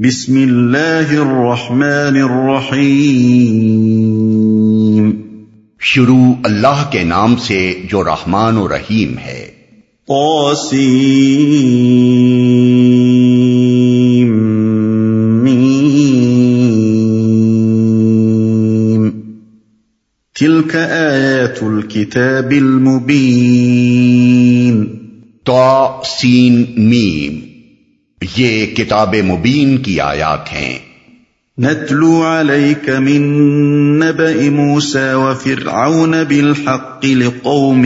بسم اللہ الرحمن الرحیم۔ شروع اللہ کے نام سے جو رحمان و رحیم ہے۔ میم تلك آیات الكتاب المبین۔ تو سین میم۔ یہ کتاب مبین کی آیات ہیں۔ نتلو علیک من نبأ موسى وفرعون بالحق لقوم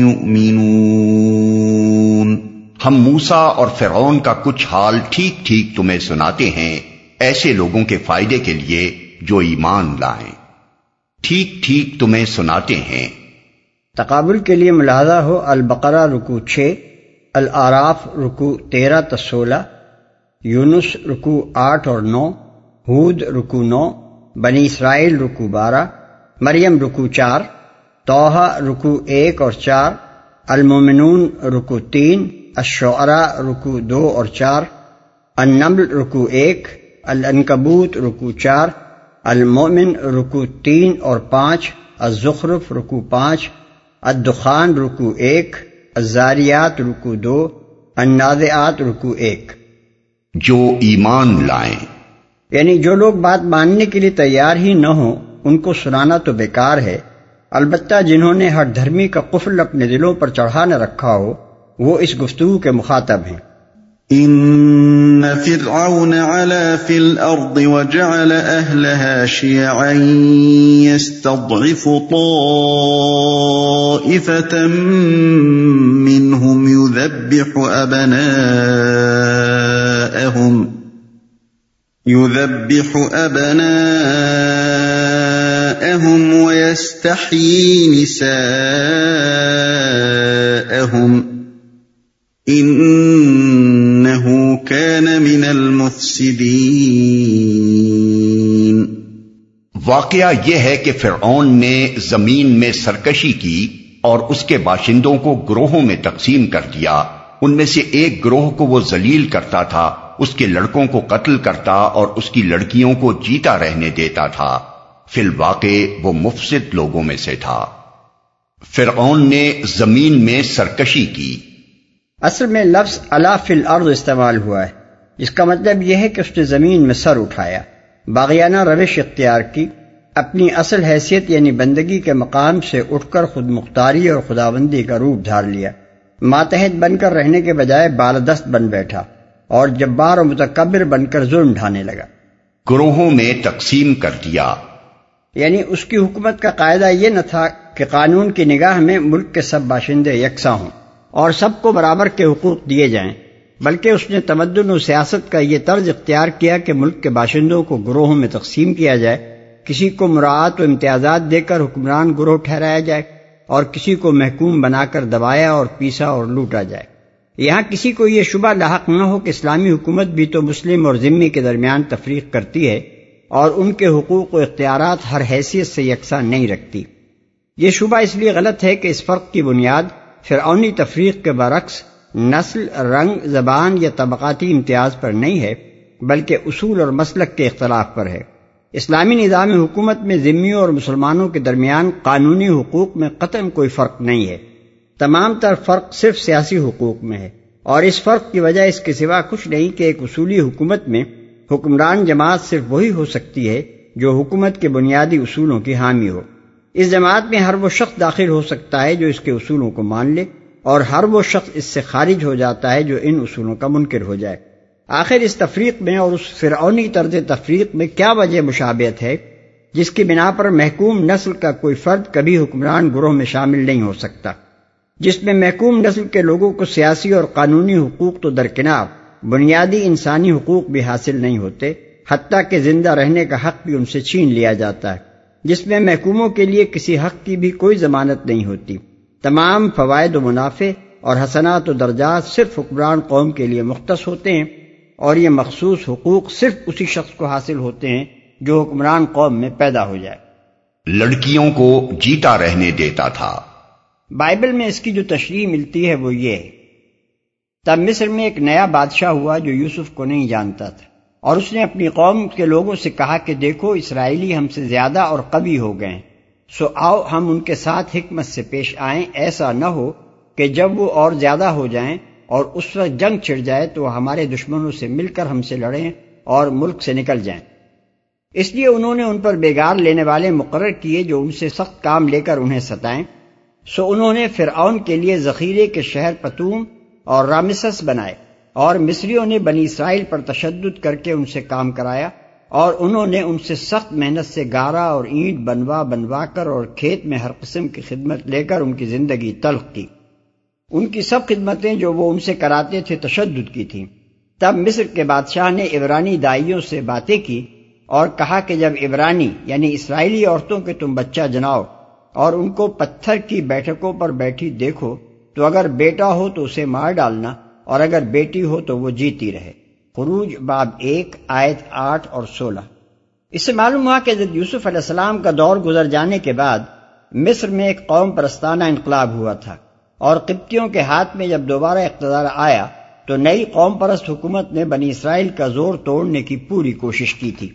يؤمنون ہم موسا اور فرعون کا کچھ حال ٹھیک ٹھیک تمہیں سناتے ہیں ایسے لوگوں کے فائدے کے لیے جو ایمان لائیں۔ ٹھیک ٹھیک تمہیں سناتے ہیں۔ تقابل کے لیے ملاحظہ ہو البقرہ رکو چھ۔ العراف رکو تیرہ تا سولہ، یونس رکو آٹھ اور نو، ہود رکو نو، بنی اسرائیل رکو بارہ، مریم رکو چار توحہ رکو ایک اور چار، المومنون رکو تین، الشعراء رکو دو اور چار، النمل رکو ایک، الانکبوت رکو چار المومن رکو تین اور پانچ، الزخرف رکو پانچ، الدخان رکو ایک الزاریات رکو دو النازعات رکو ایک۔ جو ایمان لائیں۔ یعنی جو لوگ بات ماننے کے لیے تیار ہی نہ ہوں ان کو سنانا تو بیکار ہے۔ البتہ جنہوں نے ہر دھرمی کا قفل اپنے دلوں پر چڑھا نہ رکھا ہو وہ اس گفتگو کے مخاطب ہیں۔ ان فرعون علا في الارض وجعل اهلها شيعا يستضعف طائفة منهم يذبح ابناءهم يذبح ابناءهم ويستحيي نساءهم ان انه كان من المفسدين. واقعہ یہ ہے کہ فرعون نے زمین میں سرکشی کی اور اس کے باشندوں کو گروہوں میں تقسیم کر دیا۔ ان میں سے ایک گروہ کو وہ ذلیل کرتا تھا، اس کے لڑکوں کو قتل کرتا اور اس کی لڑکیوں کو جیتا رہنے دیتا تھا۔ فی الواقع وہ مفسد لوگوں میں سے تھا۔ فرعون نے زمین میں سرکشی کی۔ اصل میں لفظ اللہ فی الارض استعمال ہوا ہے۔ جس کا مطلب یہ ہے کہ اس نے زمین میں سر اٹھایا باغیانہ روش اختیار کی اپنی اصل حیثیت یعنی بندگی کے مقام سے اٹھ کر خود مختاری اور خدابندی کا روپ دھار لیا۔ ماتحت بن کر رہنے کے بجائے بالدست بن بیٹھا اور جبار و متکبر بن کر ظلم ڈھانے لگا۔ گروہوں میں تقسیم کر دیا۔ یعنی اس کی حکومت کا قاعدہ یہ نہ تھا کہ قانون کی نگاہ میں ملک کے سب باشندے یکساں ہوں۔ اور سب کو برابر کے حقوق دیے جائیں۔ بلکہ اس نے تمدن و سیاست کا یہ طرز اختیار کیا کہ ملک کے باشندوں کو گروہوں میں تقسیم کیا جائے، کسی کو مراعات و امتیازات دے کر حکمران گروہ ٹھہرایا جائے اور کسی کو محکوم بنا کر دبایا اور پیسا اور لوٹا جائے۔ یہاں کسی کو یہ شبہ لاحق نہ ہو کہ اسلامی حکومت بھی تو مسلم اور ذمی کے درمیان تفریق کرتی ہے اور ان کے حقوق و اختیارات ہر حیثیت سے یکساں نہیں رکھتی۔ یہ شبہ اس لیے غلط ہے کہ اس فرق کی بنیاد فرعونی تفریق کے برعکس نسل، رنگ، زبان یا طبقاتی امتیاز پر نہیں ہے، بلکہ اصول اور مسلک کے اختلاف پر ہے۔ اسلامی نظام حکومت میں ذمیوں اور مسلمانوں کے درمیان قانونی حقوق میں قطن کوئی فرق نہیں ہے۔ تمام تر فرق صرف سیاسی حقوق میں ہے۔ اور اس فرق کی وجہ اس کے سوا کچھ نہیں کہ ایک اصولی حکومت میں حکمران جماعت صرف وہی ہو سکتی ہے جو حکومت کے بنیادی اصولوں کی حامی ہو۔ اس جماعت میں ہر وہ شخص داخل ہو سکتا ہے جو اس کے اصولوں کو مان لے اور ہر وہ شخص اس سے خارج ہو جاتا ہے جو ان اصولوں کا منکر ہو جائے۔ آخر اس تفریق میں اور اس فرعونی طرز تفریق میں کیا وجہ مشابہت ہے؟ جس کی بنا پر محکوم نسل کا کوئی فرد کبھی حکمران گروہ میں شامل نہیں ہو سکتا۔ جس میں محکوم نسل کے لوگوں کو سیاسی اور قانونی حقوق تو درکنار، بنیادی انسانی حقوق بھی حاصل نہیں ہوتے، حتیٰ کہ زندہ رہنے کا حق بھی ان سے چھین لیا جاتا ہے۔ جس میں محکوموں کے لیے کسی حق کی بھی کوئی ضمانت نہیں ہوتی۔ تمام فوائد و منافع اور حسنات و درجات صرف حکمران قوم کے لیے مختص ہوتے ہیں اور یہ مخصوص حقوق صرف اسی شخص کو حاصل ہوتے ہیں جو حکمران قوم میں پیدا ہو جائے۔ لڑکیوں کو جیتا رہنے دیتا تھا۔ بائبل میں اس کی جو تشریح ملتی ہے وہ یہ ہے۔ تب مصر میں ایک نیا بادشاہ ہوا جو یوسف کو نہیں جانتا تھا۔ اور اس نے اپنی قوم کے لوگوں سے کہا کہ دیکھو، اسرائیلی ہم سے زیادہ اور قوی ہو گئے سو آؤ، ہم ان کے ساتھ حکمت سے پیش آئیں۔ ایسا نہ ہو کہ جب وہ اور زیادہ ہو جائیں اور اس وقت جنگ چھڑ جائے تو ہمارے دشمنوں سے مل کر ہم سے لڑیں اور ملک سے نکل جائیں۔ اس لیے انہوں نے ان پر بیگار لینے والے مقرر کیے جو ان سے سخت کام لے کر انہیں ستائیں۔ سو انہوں نے فرعون کے لیے ذخیرے کے شہر پتوم اور رامسس بنائے۔ اور مصریوں نے بنی اسرائیل پر تشدد کر کے ان سے کام کرایا اور انہوں نے ان سے سخت محنت سے گارا اور اینٹ بنوا بنوا کر اور کھیت میں ہر قسم کی خدمت لے کر ان کی زندگی تلخ کی۔ ان کی سب خدمتیں جو وہ ان سے کراتے تھے تشدد کی تھیں۔ تب مصر کے بادشاہ نے عبرانی دائیوں سے باتیں کی اور کہا کہ جب عبرانی یعنی اسرائیلی عورتوں کے تم بچہ جناؤ اور ان کو پتھر کی بیٹھکوں پر بیٹھی دیکھو تو اگر بیٹا ہو تو اسے مار ڈالنا۔ اور اگر بیٹی ہو تو وہ جیتی رہے۔ خروج باب ایک، آیت آٹھ اور سولہ۔ اس سے معلوم ہوا کہ حضرت یوسف علیہ السلام کا دور گزر جانے کے بعد مصر میں ایک قوم پرستانہ انقلاب ہوا تھا اور قبطیوں کے ہاتھ میں جب دوبارہ اقتدار آیا تو نئی قوم پرست حکومت نے بنی اسرائیل کا زور توڑنے کی پوری کوشش کی تھی۔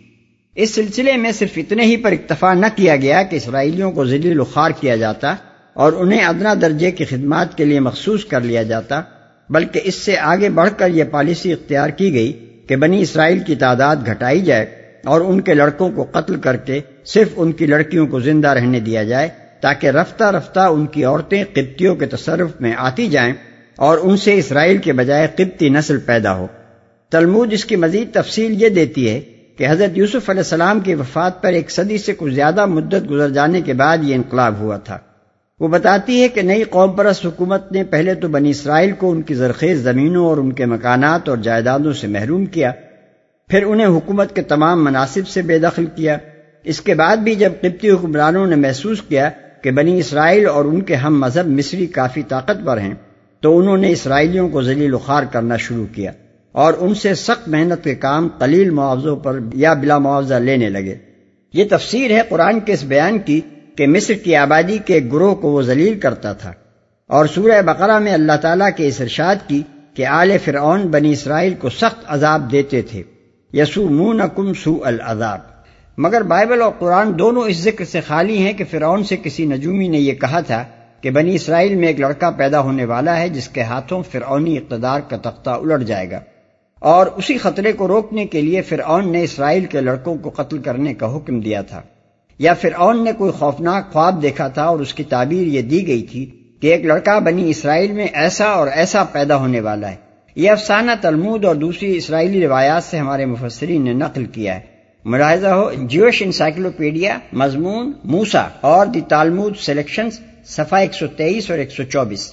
اس سلسلے میں صرف اتنے ہی پر اکتفا نہ کیا گیا کہ اسرائیلیوں کو ذلیل وخار کیا جاتا اور انہیں ادنا درجے کی خدمات کے لیے مخصوص کر لیا جاتا۔ بلکہ اس سے آگے بڑھ کر یہ پالیسی اختیار کی گئی کہ بنی اسرائیل کی تعداد گھٹائی جائے اور ان کے لڑکوں کو قتل کر کے صرف ان کی لڑکیوں کو زندہ رہنے دیا جائے تاکہ رفتہ رفتہ ان کی عورتیں قبطیوں کے تصرف میں آتی جائیں اور ان سے اسرائیل کے بجائے قبطی نسل پیدا ہو۔ تلمود اس کی مزید تفصیل یہ دیتی ہے کہ حضرت یوسف علیہ السلام کی وفات پر ایک صدی سے کچھ زیادہ مدت گزر جانے کے بعد یہ انقلاب ہوا تھا۔ وہ بتاتی ہے کہ نئی قوم پرست حکومت نے پہلے تو بنی اسرائیل کو ان کی زرخیز زمینوں اور ان کے مکانات اور جائیدادوں سے محروم کیا، پھر انہیں حکومت کے تمام مناسب سے بے دخل کیا۔ اس کے بعد بھی جب قبطی حکمرانوں نے محسوس کیا کہ بنی اسرائیل اور ان کے ہم مذہب مصری کافی طاقتور ہیں، تو انہوں نے اسرائیلیوں کو ذلیل وخار کرنا شروع کیا اور ان سے سخت محنت کے کام قلیل معاوضوں پر یا بلا معاوضہ لینے لگے۔ یہ تفسیر ہے قرآن کے اس بیان کی کہ مصر کی آبادی کے گروہ کو وہ ذلیل کرتا تھا۔ اور سورہ بقرہ میں اللہ تعالیٰ کے اس ارشاد کی کہ آل فرعون بنی اسرائیل کو سخت عذاب دیتے تھے۔ یسو مون کم سو العذاب۔ مگر بائبل اور قرآن دونوں اس ذکر سے خالی ہیں کہ فرعون سے کسی نجومی نے یہ کہا تھا کہ بنی اسرائیل میں ایک لڑکا پیدا ہونے والا ہے جس کے ہاتھوں فرعونی اقتدار کا تختہ الٹ جائے گا۔ اور اسی خطرے کو روکنے کے لیے فرعون نے اسرائیل کے لڑکوں کو قتل کرنے کا حکم دیا تھا۔ یا فرعون نے کوئی خوفناک خواب دیکھا تھا اور اس کی تعبیر یہ دی گئی تھی کہ ایک لڑکا بنی اسرائیل میں ایسا اور ایسا پیدا ہونے والا ہے۔ یہ افسانہ تلمود اور دوسری اسرائیلی روایات سے ہمارے مفسرین نے نقل کیا ہے۔ ملاحظہ ہو، جیوش انسائکلوپیڈیا مضمون موسا اور دی تالمود سلیکشن صفحہ ایک سو تیئیس اور ایک سو چوبیس۔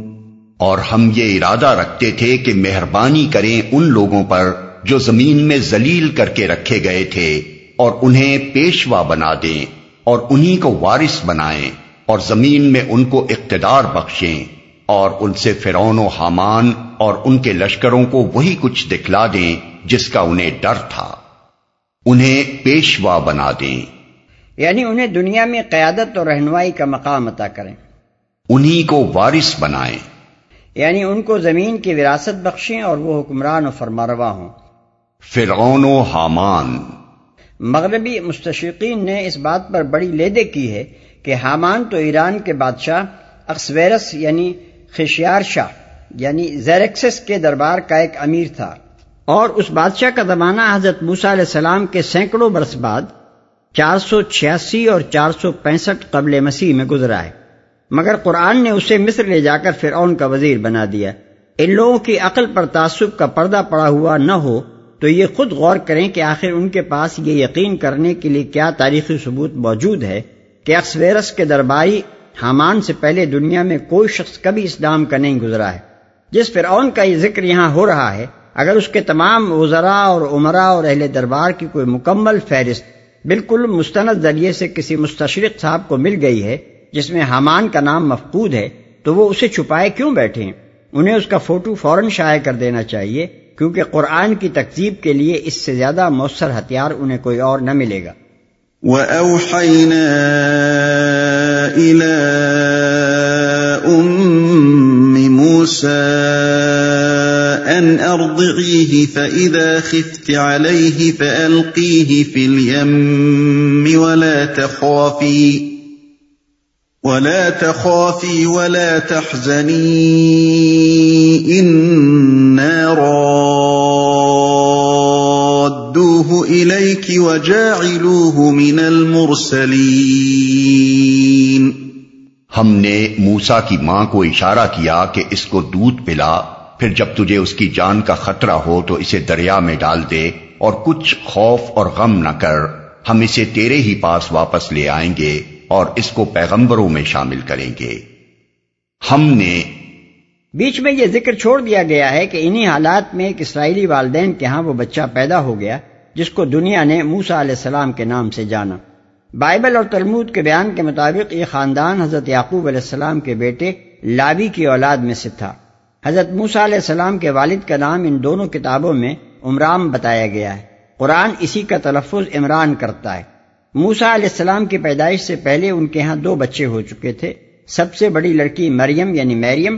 اور ہم یہ ارادہ رکھتے تھے کہ مہربانی کریں ان لوگوں پر جو زمین میں ذلیل کر کے رکھے گئے تھے اور انہیں پیشوا بنا دیں اور انہی کو وارث بنائیں اور زمین میں ان کو اقتدار بخشیں اور ان سے فرون و حامان اور ان کے لشکروں کو وہی کچھ دکھلا دیں جس کا انہیں ڈر تھا۔ انہیں پیشوا بنا دیں۔ یعنی انہیں دنیا میں قیادت اور رہنمائی کا مقام عطا کریں۔ انہی کو وارث بنائیں۔ یعنی ان کو زمین کی وراثت بخشیں اور وہ حکمران و فرماروا ہوں۔ فرعون و حامان۔ مغربی مستشقین نے اس بات پر بڑی لیدے کی ہے کہ حامان تو ایران کے بادشاہ اکسویرس یعنی خشیار شاہ یعنی زیرکسس کے دربار کا ایک امیر تھا۔ اور اس بادشاہ کا زمانہ حضرت موسیٰ علیہ السلام کے سینکڑوں برس بعد چار سو چھیاسی اور چار سو پینسٹھ قبل مسیح میں گزرا ہے۔ مگر قرآن نے اسے مصر لے جا کر فرعون کا وزیر بنا دیا۔ ان لوگوں کی عقل پر تعصب کا پردہ پڑا ہوا نہ ہو، تو یہ خود غور کریں کہ آخر ان کے پاس یہ یقین کرنے کے لیے کیا تاریخی ثبوت موجود ہے کہ اکسویرس کے درباری حامان سے پہلے دنیا میں کوئی شخص کبھی اسلام کا نہیں گزرا ہے۔ جس فرعون کا یہ ذکر یہاں ہو رہا ہے، اگر اس کے تمام وزراء اور عمرا اور اہل دربار کی کوئی مکمل فہرست بالکل مستند ذریعے سے کسی مستشرق صاحب کو مل گئی ہے جس میں حامان کا نام مفقود ہے، تو وہ اسے چھپائے کیوں بیٹھے ہیں؟ انہیں اس کا فوٹو فوراً شائع کر دینا چاہیے، کیونکہ قرآن کی تقزیب کے لیے اس سے زیادہ مؤثر ہتھیار انہیں کوئی اور نہ ملے گا۔ وَأَوْحَيْنَا إِلَىٰ أُمِّ مُوسَىٰ أَنْ أَرْضِعِيهِ فَإِذَا خِفْتِ عَلَيْهِ فَأَلْقِيهِ فِي الْيَمِّ وَلَا تَخَافِي ولا تخافي ولا تحزني إنا رادوه إليك وجاعلوه من المرسلين ہم نے موسا کی ماں کو اشارہ کیا کہ اس کو دودھ پلا، پھر جب تجھے اس کی جان کا خطرہ ہو تو اسے دریا میں ڈال دے اور کچھ خوف اور غم نہ کر، ہم اسے تیرے ہی پاس واپس لے آئیں گے۔ اور اس کو پیغمبروں میں شامل کریں گے۔ ہم نے بیچ میں یہ ذکر چھوڑ دیا گیا ہے کہ انہی حالات میں ایک اسرائیلی والدین کے ہاں وہ بچہ پیدا ہو گیا، جس کو دنیا نے موسا علیہ السلام کے نام سے جانا۔ بائبل اور تلمود کے بیان کے مطابق یہ خاندان حضرت یعقوب علیہ السلام کے بیٹے لابی کی اولاد میں سے تھا۔ حضرت موسا علیہ السلام کے والد کا نام ان دونوں کتابوں میں عمران بتایا گیا ہے۔ قرآن اسی کا تلفظ عمران کرتا ہے۔ موسا علیہ السلام کی پیدائش سے پہلے ان کے ہاں دو بچے ہو چکے تھے۔ سب سے بڑی لڑکی مریم یعنی مریم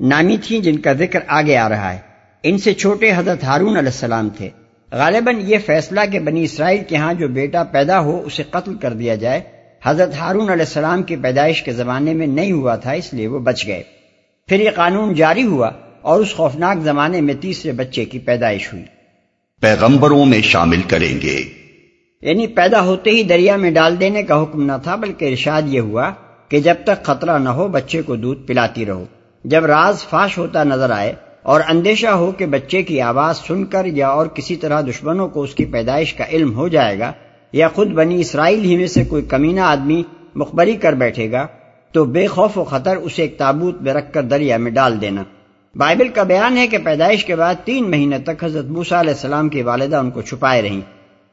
نامی تھی جن کا ذکر آگے آ رہا ہے۔ ان سے چھوٹے حضرت ہارون علیہ السلام تھے۔ غالباً یہ فیصلہ کہ بنی اسرائیل کے ہاں جو بیٹا پیدا ہو اسے قتل کر دیا جائے، حضرت ہارون علیہ السلام کی پیدائش کے زمانے میں نہیں ہوا تھا، اس لیے وہ بچ گئے۔ پھر یہ قانون جاری ہوا اور اس خوفناک زمانے میں تیسرے بچے کی پیدائش ہوئی۔ پیغمبروں میں شامل کریں گے۔ یعنی پیدا ہوتے ہی دریا میں ڈال دینے کا حکم نہ تھا، بلکہ ارشاد یہ ہوا کہ جب تک خطرہ نہ ہو بچے کو دودھ پلاتی رہو۔ جب راز فاش ہوتا نظر آئے اور اندیشہ ہو کہ بچے کی آواز سن کر یا اور کسی طرح دشمنوں کو اس کی پیدائش کا علم ہو جائے گا یا خود بنی اسرائیل ہی میں سے کوئی کمینہ آدمی مخبری کر بیٹھے گا، تو بے خوف و خطر اسے ایک تابوت میں رکھ کر دریا میں ڈال دینا۔ بائبل کا بیان ہے کہ پیدائش کے بعد تین مہینے تک حضرت موسا علیہ السلام کی والدہ ان کو چھپائے رہیں۔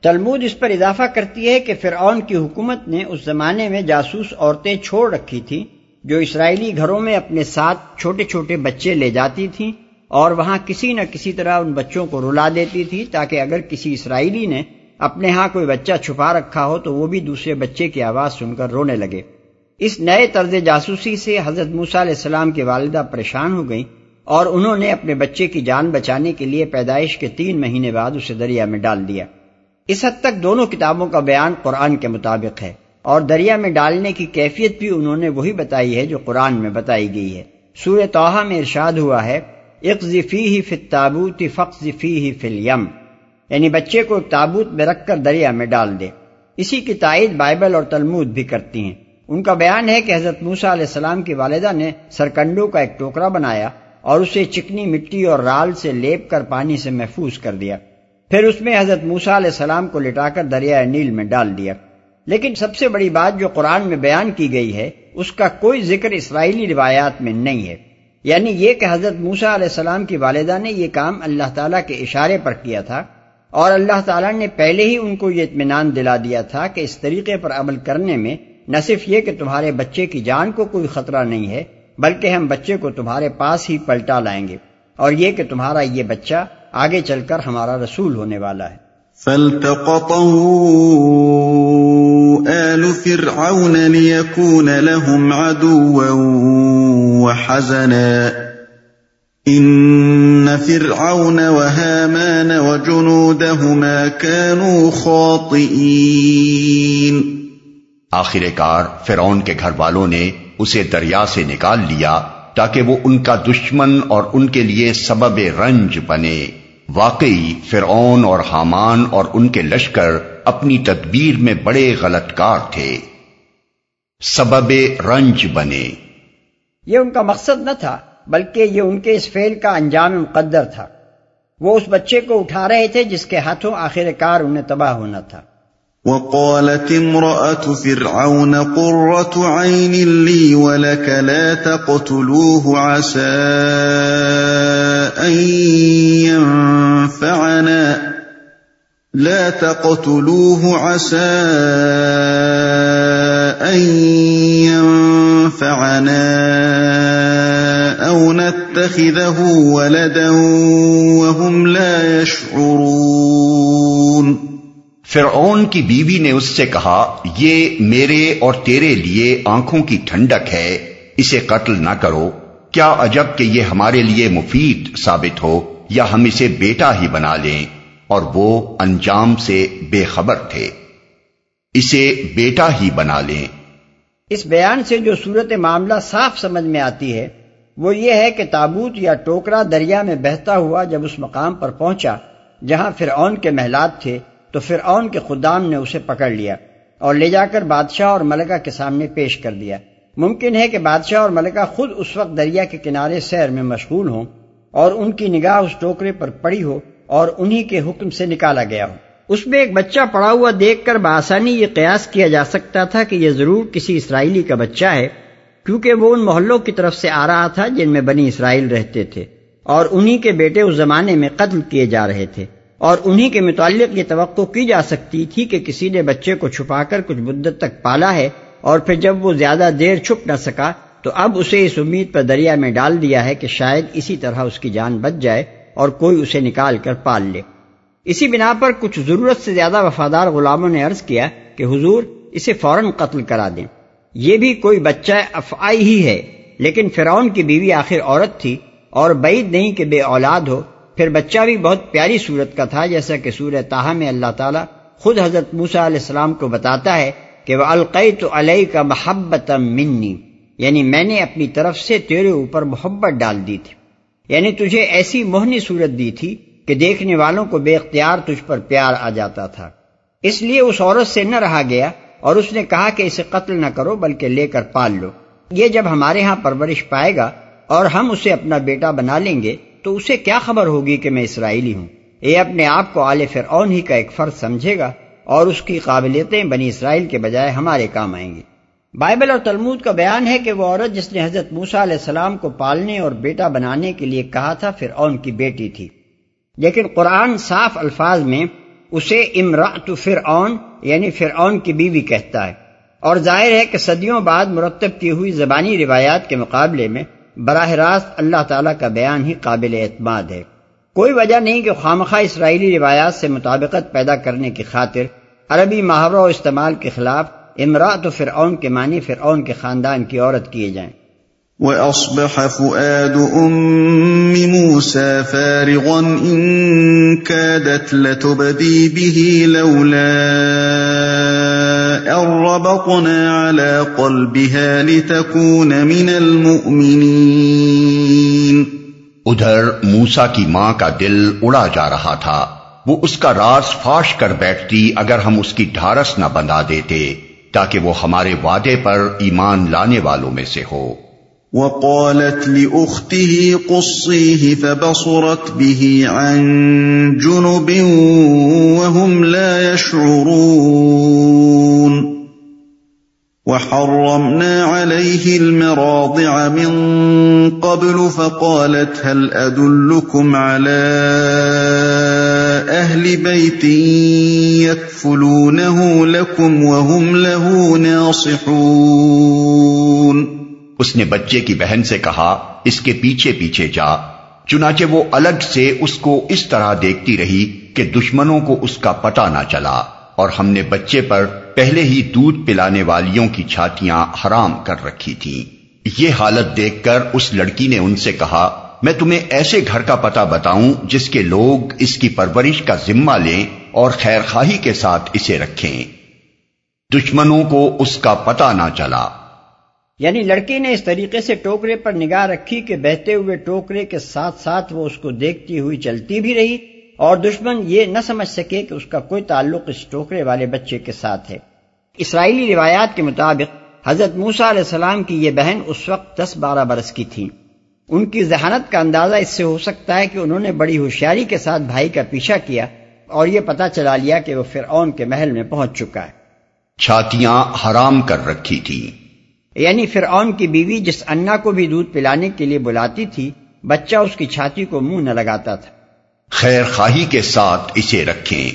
تلمود اس پر اضافہ کرتی ہے کہ فرعون کی حکومت نے اس زمانے میں جاسوس عورتیں چھوڑ رکھی تھی جو اسرائیلی گھروں میں اپنے ساتھ چھوٹے چھوٹے بچے لے جاتی تھیں اور وہاں کسی نہ کسی طرح ان بچوں کو رلا دیتی تھی تاکہ اگر کسی اسرائیلی نے اپنے ہاں کوئی بچہ چھپا رکھا ہو تو وہ بھی دوسرے بچے کی آواز سن کر رونے لگے۔ اس نئے طرز جاسوسی سے حضرت موسیٰ علیہ السلام کی والدہ پریشان ہو گئیں اور انہوں نے اپنے بچے کی جان بچانے کے لیے پیدائش کے تین مہینے بعد اسے دریا میں ڈال دیا۔ اس حد تک دونوں کتابوں کا بیان قرآن کے مطابق ہے اور دریا میں ڈالنے کی کیفیت بھی انہوں نے وہی بتائی ہے جو قرآن میں بتائی گئی ہے۔ سورہ توحہ میں ارشاد ہوا ہے اقزفی ہی فی تابوت فقزفی ہی فلیم یعنی بچے کو ایک تابوت میں رکھ کر دریا میں ڈال دے۔ اسی کی تائید بائبل اور تلمود بھی کرتی ہیں۔ ان کا بیان ہے کہ حضرت موسا علیہ السلام کی والدہ نے سرکنڈو کا ایک ٹوکرا بنایا اور اسے چکنی مٹی اور رال سے لیپ کر پانی سے محفوظ کر دیا۔ پھر اس میں حضرت موسا علیہ السلام کو لٹا کر دریائے نیل میں ڈال دیا۔ لیکن سب سے بڑی بات جو قرآن میں بیان کی گئی ہے، اس کا کوئی ذکر اسرائیلی روایات میں نہیں ہے۔ یعنی یہ کہ حضرت موسا علیہ السلام کی والدہ نے یہ کام اللہ تعالیٰ کے اشارے پر کیا تھا، اور اللہ تعالیٰ نے پہلے ہی ان کو یہ اطمینان دلا دیا تھا کہ اس طریقے پر عمل کرنے میں نہ صرف یہ کہ تمہارے بچے کی جان کو کوئی خطرہ نہیں ہے، بلکہ ہم بچے کو تمہارے پاس ہی پلٹا لائیں گے۔ اور یہ کہ تمہارا یہ بچہ آگے چل کر ہمارا رسول ہونے والا ہے۔ فالتقطه آل فرعون ليكون لهم عدوا وحزنا إن فرعون وهامان وجنودهما كانوا خاطئين۔ آخر کار فرعون کے گھر والوں نے اسے دریا سے نکال لیا تاکہ وہ ان کا دشمن اور ان کے لیے سبب رنج بنے۔ واقعی فرعون اور حامان اور ان کے لشکر اپنی تدبیر میں بڑے غلط کار تھے۔ سبب رنج بنے۔ یہ ان کا مقصد نہ تھا بلکہ یہ ان کے اس فیل کا انجام مقدر تھا۔ وہ اس بچے کو اٹھا رہے تھے جس کے ہاتھوں آخر کار انہیں تباہ ہونا تھا۔ وقالت امرأة فرعون قرة عين لي ولك لا تقتلوه عسى أن ينفعنا، لا تقتلوه عسى أن ينفعنا أو نتخذه ولدا وهم لا يشعرون۔ فرعون کی بیوی نے اس سے کہا، یہ میرے اور تیرے لیے آنکھوں کی ٹھنڈک ہے، اسے قتل نہ کرو۔ کیا عجب کہ یہ ہمارے لیے مفید ثابت ہو یا ہم اسے بیٹا ہی بنا لیں؟ اور وہ انجام سے بے خبر تھے۔ اسے بیٹا ہی بنا لیں۔ اس بیان سے جو صورت معاملہ صاف سمجھ میں آتی ہے، وہ یہ ہے کہ تابوت یا ٹوکرا دریا میں بہتا ہوا جب اس مقام پر پہنچا، جہاں فرعون کے محلات تھے، تو فرعون کے خدام نے اسے پکڑ لیا اور لے جا کر بادشاہ اور ملکہ کے سامنے پیش کر دیا۔ ممکن ہے کہ بادشاہ اور ملکہ خود اس وقت دریا کے کنارے سیر میں مشغول ہوں اور ان کی نگاہ اس ٹوکرے پر پڑی ہو اور انہی کے حکم سے نکالا گیا ہو۔ اس میں ایک بچہ پڑا ہوا دیکھ کر بآسانی یہ قیاس کیا جا سکتا تھا کہ یہ ضرور کسی اسرائیلی کا بچہ ہے، کیونکہ وہ ان محلوں کی طرف سے آ رہا تھا جن میں بنی اسرائیل رہتے تھے اور انہی کے بیٹے اس زمانے میں قتل کیے جا رہے تھے۔ اور انہی کے متعلق یہ توقع کی جا سکتی تھی کہ کسی نے بچے کو چھپا کر کچھ مدت تک پالا ہے اور پھر جب وہ زیادہ دیر چھپ نہ سکا تو اب اسے اس امید پر دریا میں ڈال دیا ہے کہ شاید اسی طرح اس کی جان بچ جائے اور کوئی اسے نکال کر پال لے۔ اسی بنا پر کچھ ضرورت سے زیادہ وفادار غلاموں نے عرض کیا کہ حضور اسے فوراً قتل کرا دیں۔ یہ بھی کوئی بچہ افعائی ہی ہے، لیکن فرعون کی بیوی آخر عورت تھی اور بعید نہیں کہ بے اولاد ہو۔ پھر بچہ بھی بہت پیاری صورت کا تھا، جیسا کہ سورہ تاہا میں اللہ تعالیٰ خود حضرت موسا علیہ السلام کو بتاتا ہے کہ وہ القی تو علیہ کا محبت منی یعنی میں نے اپنی طرف سے تیرے اوپر محبت ڈال دی تھی یعنی تجھے ایسی موہنی صورت دی تھی کہ دیکھنے والوں کو بے اختیار تجھ پر پیار آ جاتا تھا۔ اس لیے اس عورت سے نہ رہا گیا اور اس نے کہا کہ اسے قتل نہ کرو بلکہ لے کر پال لو۔ یہ جب ہمارے ہاں پرورش پائے گا اور ہم اسے اپنا بیٹا بنا لیں گے تو اسے کیا خبر ہوگی کہ میں اسرائیلی ہوں؟ یہ اپنے آپ کو آل فرعون ہی کا ایک فرض سمجھے گا۔ اور اس کی قابلیتیں بنی اسرائیل کے بجائے ہمارے کام آئیں گی۔ بائبل اور تلمود کا بیان ہے کہ وہ عورت جس نے حضرت موسا علیہ السلام کو پالنے اور بیٹا بنانے کے لیے کہا تھا، فرعون کی بیٹی تھی۔ لیکن قرآن صاف الفاظ میں اسے امراۃ فرعون یعنی فرعون کی بیوی کہتا ہے۔ اور ظاہر ہے کہ صدیوں بعد مرتب کی ہوئی زبانی روایات کے مقابلے میں براہ راست اللہ تعالیٰ کا بیان ہی قابل اعتماد ہے۔ کوئی وجہ نہیں کہ خامخواہ اسرائیلی روایات سے مطابقت پیدا کرنے کی خاطر عربی محاورہ و استعمال کے خلاف امراۃ فرعون کے معنی فرعون کے خاندان کی عورت کیے جائیں۔ وَأَصْبَحَ فُؤَادُ أُمِّ مُوسَى فَارِغًا إِن كَادَتْ لَتُبْدِي بِهِ لَوْلَا أَن رَّبَطْنَا عَلَىٰ قَلْبِهَا لِتَكُونَ مِنَ الْمُؤْمِنِينَ۔ ادھر موسا کی ماں کا دل اڑا جا رہا تھا۔ وہ اس کا راز فاش کر بیٹھتی اگر ہم اس کی ڈھارس نہ بندھا دیتے، تاکہ وہ ہمارے وعدے پر ایمان لانے والوں میں سے ہو۔ وقالت لأخته قصيه فبصرت به عن جنب وهم لا يشعرون۔ وحرمنا عليه المراضع من قبل فقالت هل أدلكم على أهل بيت يكفلونه لكم وهم له ناصحون؟ اس نے بچے کی بہن سے کہا، اس کے پیچھے پیچھے جا۔ چنانچہ وہ الگ سے اس کو اس طرح دیکھتی رہی کہ دشمنوں کو اس کا پتہ نہ چلا اور ہم نے بچے پر پہلے ہی دودھ پلانے والیوں کی چھاتیاں حرام کر رکھی تھی یہ حالت دیکھ کر اس لڑکی نے ان سے کہا، میں تمہیں ایسے گھر کا پتہ بتاؤں جس کے لوگ اس کی پرورش کا ذمہ لیں اور خیر خواہی کے ساتھ اسے رکھیں۔ دشمنوں کو اس کا پتہ نہ چلا۔ یعنی لڑکی نے اس طریقے سے ٹوکرے پر نگاہ رکھی کہ بہتے ہوئے ٹوکرے کے ساتھ ساتھ وہ اس کو دیکھتی ہوئی چلتی بھی رہی اور دشمن یہ نہ سمجھ سکے کہ اس کا کوئی تعلق اس ٹوکرے والے بچے کے ساتھ ہے۔ اسرائیلی روایات کے مطابق حضرت موسا علیہ السلام کی یہ بہن اس وقت دس بارہ برس کی تھی۔ ان کی ذہانت کا اندازہ اس سے ہو سکتا ہے کہ انہوں نے بڑی ہوشیاری کے ساتھ بھائی کا پیچھا کیا اور یہ پتا چلا لیا کہ وہ فرعون کے محل میں پہنچ چکا ہے۔ چھاتیاں حرام کر رکھی تھی۔ یعنی فرعون کی بیوی جس انا کو بھی دودھ پلانے کے لیے بلاتی تھی بچہ اس کی چھاتی کو منہ نہ لگاتا تھا۔ خیر خواہی کے ساتھ اسے رکھیں۔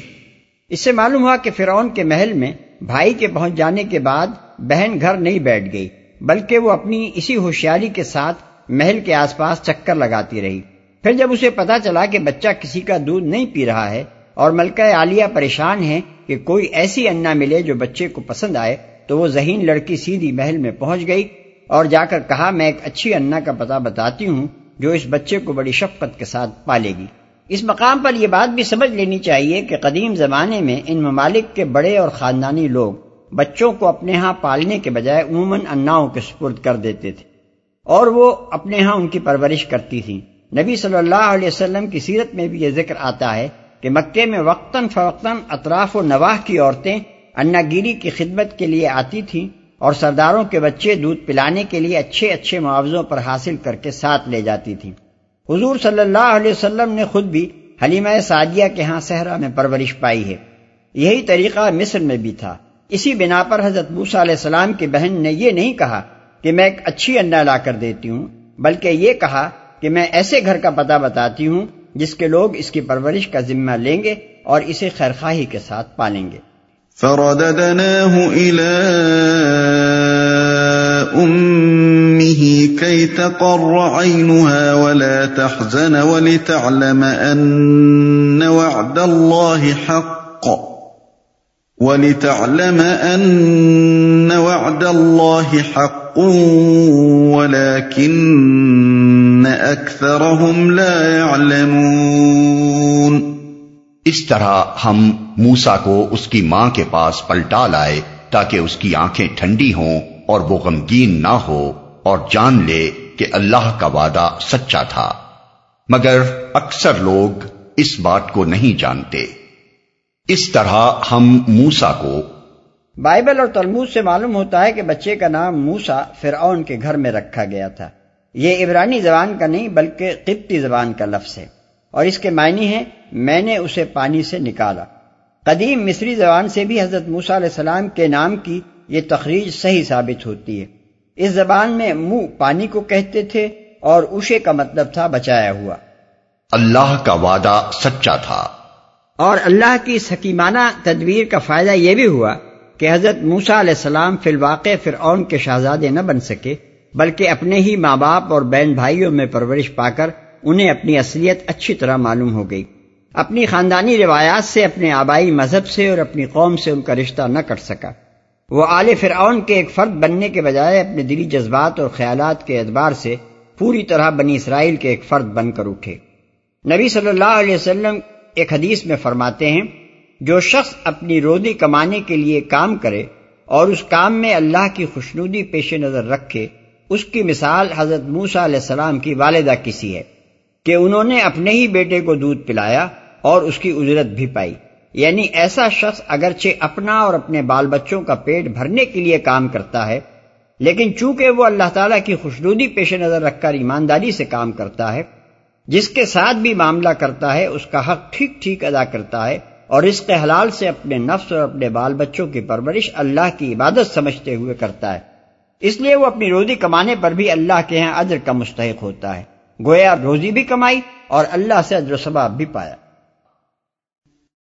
اس سے معلوم ہوا کہ فرعون کے محل میں بھائی کے پہنچ جانے کے بعد بہن گھر نہیں بیٹھ گئی، بلکہ وہ اپنی اسی ہوشیاری کے ساتھ محل کے آس پاس چکر لگاتی رہی۔ پھر جب اسے پتا چلا کہ بچہ کسی کا دودھ نہیں پی رہا ہے اور ملکہ عالیہ پریشان ہے کہ کوئی ایسی انا ملے جو بچے کو پسند آئے، تو وہ ذہین لڑکی سیدھی محل میں پہنچ گئی اور جا کر کہا، میں ایک اچھی انا کا پتہ بتاتی ہوں جو اس بچے کو بڑی شفقت کے ساتھ پالے گی۔ اس مقام پر یہ بات بھی سمجھ لینی چاہیے کہ قدیم زمانے میں ان ممالک کے بڑے اور خاندانی لوگ بچوں کو اپنے ہاں پالنے کے بجائے عموماً اناؤں کے سپرد کر دیتے تھے اور وہ اپنے ہاں ان کی پرورش کرتی تھیں۔ نبی صلی اللہ علیہ وسلم کی سیرت میں بھی یہ ذکر آتا ہے کہ مکے میں وقتاً فوقتاً اطراف و نواح کی عورتیں انا گیری کی خدمت کے لیے آتی تھیں اور سرداروں کے بچے دودھ پلانے کے لیے اچھے اچھے معاوضوں پر حاصل کر کے ساتھ لے جاتی تھی حضور صلی اللہ علیہ وسلم نے خود بھی حلیمہ سعدیہ کے ہاں صحرا میں پرورش پائی ہے۔ یہی طریقہ مصر میں بھی تھا۔ اسی بنا پر حضرت موسا علیہ السلام کی بہن نے یہ نہیں کہا کہ میں ایک اچھی انڈا لا کر دیتی ہوں، بلکہ یہ کہا کہ میں ایسے گھر کا پتہ بتاتی ہوں جس کے لوگ اس کی پرورش کا ذمہ لیں گے اور اسے خیرخواہی کے ساتھ پالیں گے۔ فرددناه إلى أمه كي تقر عينها ولا تحزن ولتعلم أن وعد الله حق ولتعلم أن وعد الله حق ولكن أكثرهم لا يعلمون اس طرح ہم موسا کو اس کی ماں کے پاس پلٹا لائے تاکہ اس کی آنکھیں ٹھنڈی ہوں اور وہ غمگین نہ ہو۔ اور جان لے کہ اللہ کا وعدہ سچا تھا۔ مگر اکثر لوگ اس بات کو نہیں جانتے۔ اس طرح ہم موسا کو بائبل اور تلمود سے معلوم ہوتا ہے کہ بچے کا نام موسا فرعون کے گھر میں رکھا گیا تھا۔ یہ عبرانی زبان کا نہیں، بلکہ قبطی زبان کا لفظ ہے۔ اور اس کے معنی ہیں، میں نے اسے پانی سے نکالا۔ قدیم مصری زبان سے بھی حضرت موسیٰ علیہ السلام کے نام کی یہ تخریج صحیح ثابت ہوتی ہے۔ اس زبان میں منہ پانی کو کہتے تھے اور اوشے کا مطلب تھا بچایا ہوا۔ اللہ کا وعدہ سچا تھا۔ اور اللہ کی اس حکیمانہ تدبیر کا فائدہ یہ بھی ہوا کہ حضرت موسا علیہ السلام فی الواقع فرعون کے شہزادے نہ بن سکے بلکہ اپنے ہی ماں باپ اور بہن بھائیوں میں پرورش پا کر انہیں اپنی اصلیت اچھی طرح معلوم ہو گئی۔ اپنی خاندانی روایات سے اپنے آبائی مذہب سے اور اپنی قوم سے ان کا رشتہ نہ کٹ سکا۔ وہ آل فرعون کے ایک فرد بننے کے بجائے اپنے دلی جذبات اور خیالات کے اعتبار سے پوری طرح بنی اسرائیل کے ایک فرد بن کر اٹھے۔ نبی صلی اللہ علیہ وسلم ایک حدیث میں فرماتے ہیں، جو شخص اپنی رودی کمانے کے لیے کام کرے اور اس کام میں اللہ کی خوشنودی پیش نظر رکھے، اس کی مثال حضرت موسا علیہ السلام کی والدہ کسی ہے کہ انہوں نے اپنے ہی بیٹے کو دودھ پلایا اور اس کی اجرت بھی پائی۔ یعنی ایسا شخص اگرچہ اپنا اور اپنے بال بچوں کا پیٹ بھرنے کے لیے کام کرتا ہے، لیکن چونکہ وہ اللہ تعالیٰ کی خوشنودی پیش نظر رکھ کر ایمانداری سے کام کرتا ہے، جس کے ساتھ بھی معاملہ کرتا ہے، اس کا حق ٹھیک ٹھیک ادا کرتا ہے اور اس کے حلال سے اپنے نفس اور اپنے بال بچوں کی پرورش اللہ کی عبادت سمجھتے ہوئے کرتا ہے۔ اس لیے وہ اپنی روزی کمانے پر بھی اللہ کے ہاں ادر کا مستحق ہوتا ہے۔ گویا روزی بھی کمائی اور اللہ سے اجر و ثواب بھی پایا۔